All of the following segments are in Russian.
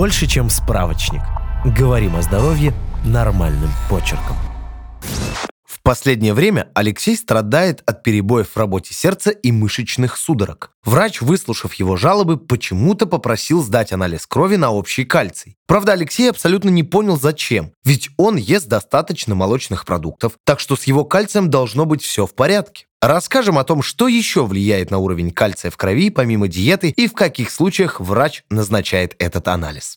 Больше, чем справочник. Говорим о здоровье нормальным почерком. Последнее время Алексей страдает от перебоев в работе сердца и мышечных судорог. Врач, выслушав его жалобы, почему-то попросил сдать анализ крови на общий кальций. Правда, Алексей абсолютно не понял, зачем. Ведь он ест достаточно молочных продуктов, так что с его кальцием должно быть все в порядке. Расскажем о том, что еще влияет на уровень кальция в крови, помимо диеты, и в каких случаях врач назначает этот анализ.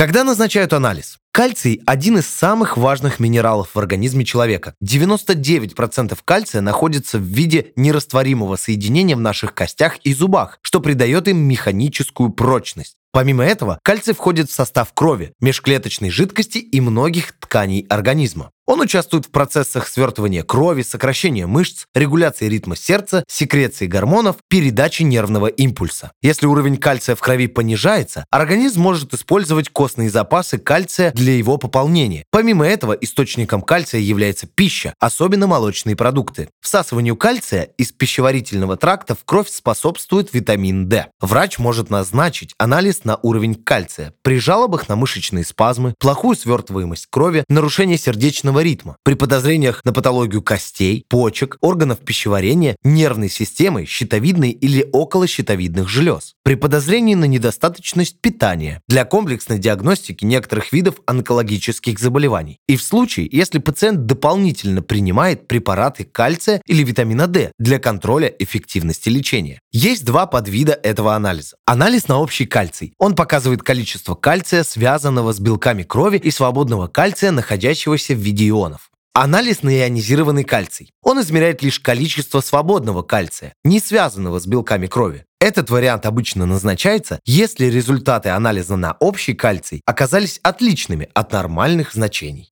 Когда назначают анализ? Кальций – один из самых важных минералов в организме человека. 99% кальция находится в виде нерастворимого соединения в наших костях и зубах, что придает им механическую прочность. Помимо этого, кальций входит в состав крови, межклеточной жидкости и многих тканей организма. Он участвует в процессах свертывания крови, сокращения мышц, регуляции ритма сердца, секреции гормонов, передачи нервного импульса. Если уровень кальция в крови понижается, организм может использовать костные запасы кальция для его пополнения. Помимо этого, источником кальция является пища, особенно молочные продукты. Всасыванию кальция из пищеварительного тракта в кровь способствует витамин D. Врач может назначить анализ на уровень кальция при жалобах на мышечные спазмы, плохую свертываемость крови, нарушение сердечного ритма. При подозрениях на патологию костей, почек, органов пищеварения, нервной системы, щитовидной или околощитовидных желез. При подозрении на недостаточность питания для комплексной диагностики некоторых видов онкологических заболеваний. И в случае, если пациент дополнительно принимает препараты кальция или витамина D для контроля эффективности лечения. Есть два подвида этого анализа. Анализ на общий кальций. Он показывает количество кальция, связанного с белками крови и свободного кальция, находящегося в виде ионов. Анализ на ионизированный кальций. Он измеряет лишь количество свободного кальция, не связанного с белками крови. Этот вариант обычно назначается, если результаты анализа на общий кальций оказались отличными от нормальных значений.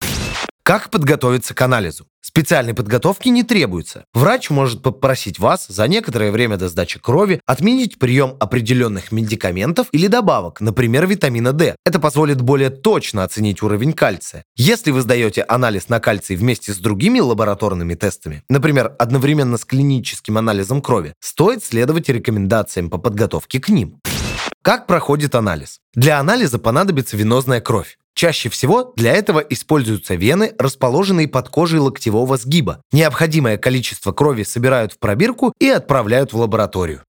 Как подготовиться к анализу? Специальной подготовки не требуется. Врач может попросить вас за некоторое время до сдачи крови отменить прием определенных медикаментов или добавок, например, витамина D. Это позволит более точно оценить уровень кальция. Если вы сдаете анализ на кальций вместе с другими лабораторными тестами, например, одновременно с клиническим анализом крови, стоит следовать рекомендациям по подготовке к ним. Как проходит анализ? Для анализа понадобится венозная кровь. Чаще всего для этого используются вены, расположенные под кожей локтевого сгиба. Необходимое количество крови собирают в пробирку и отправляют в лабораторию.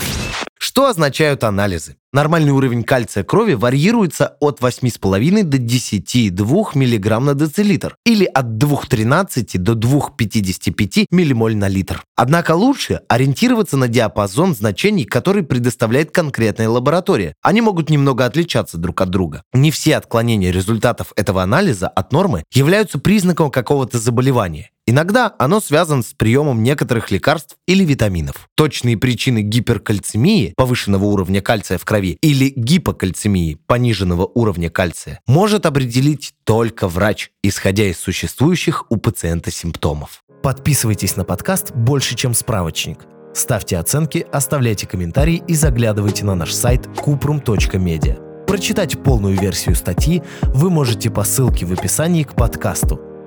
Что означают анализы? Нормальный уровень кальция крови варьируется от 8,5 до 10,2 мг на децилитр или от 2,13 до 2,55 ммоль на литр. Однако лучше ориентироваться на диапазон значений, который предоставляет конкретная лаборатория. Они могут немного отличаться друг от друга. Не все отклонения результатов этого анализа от нормы являются признаком какого-то заболевания. Иногда оно связано с приемом некоторых лекарств или витаминов. Точные причины гиперкальцемии, повышенного уровня кальция в крови, или гипокальцемии, пониженного уровня кальция, может определить только врач, исходя из существующих у пациента симптомов. Подписывайтесь на подкаст «Больше, чем справочник». Ставьте оценки, оставляйте комментарии и заглядывайте на наш сайт kuprum.media. Прочитать полную версию статьи вы можете по ссылке в описании к подкасту –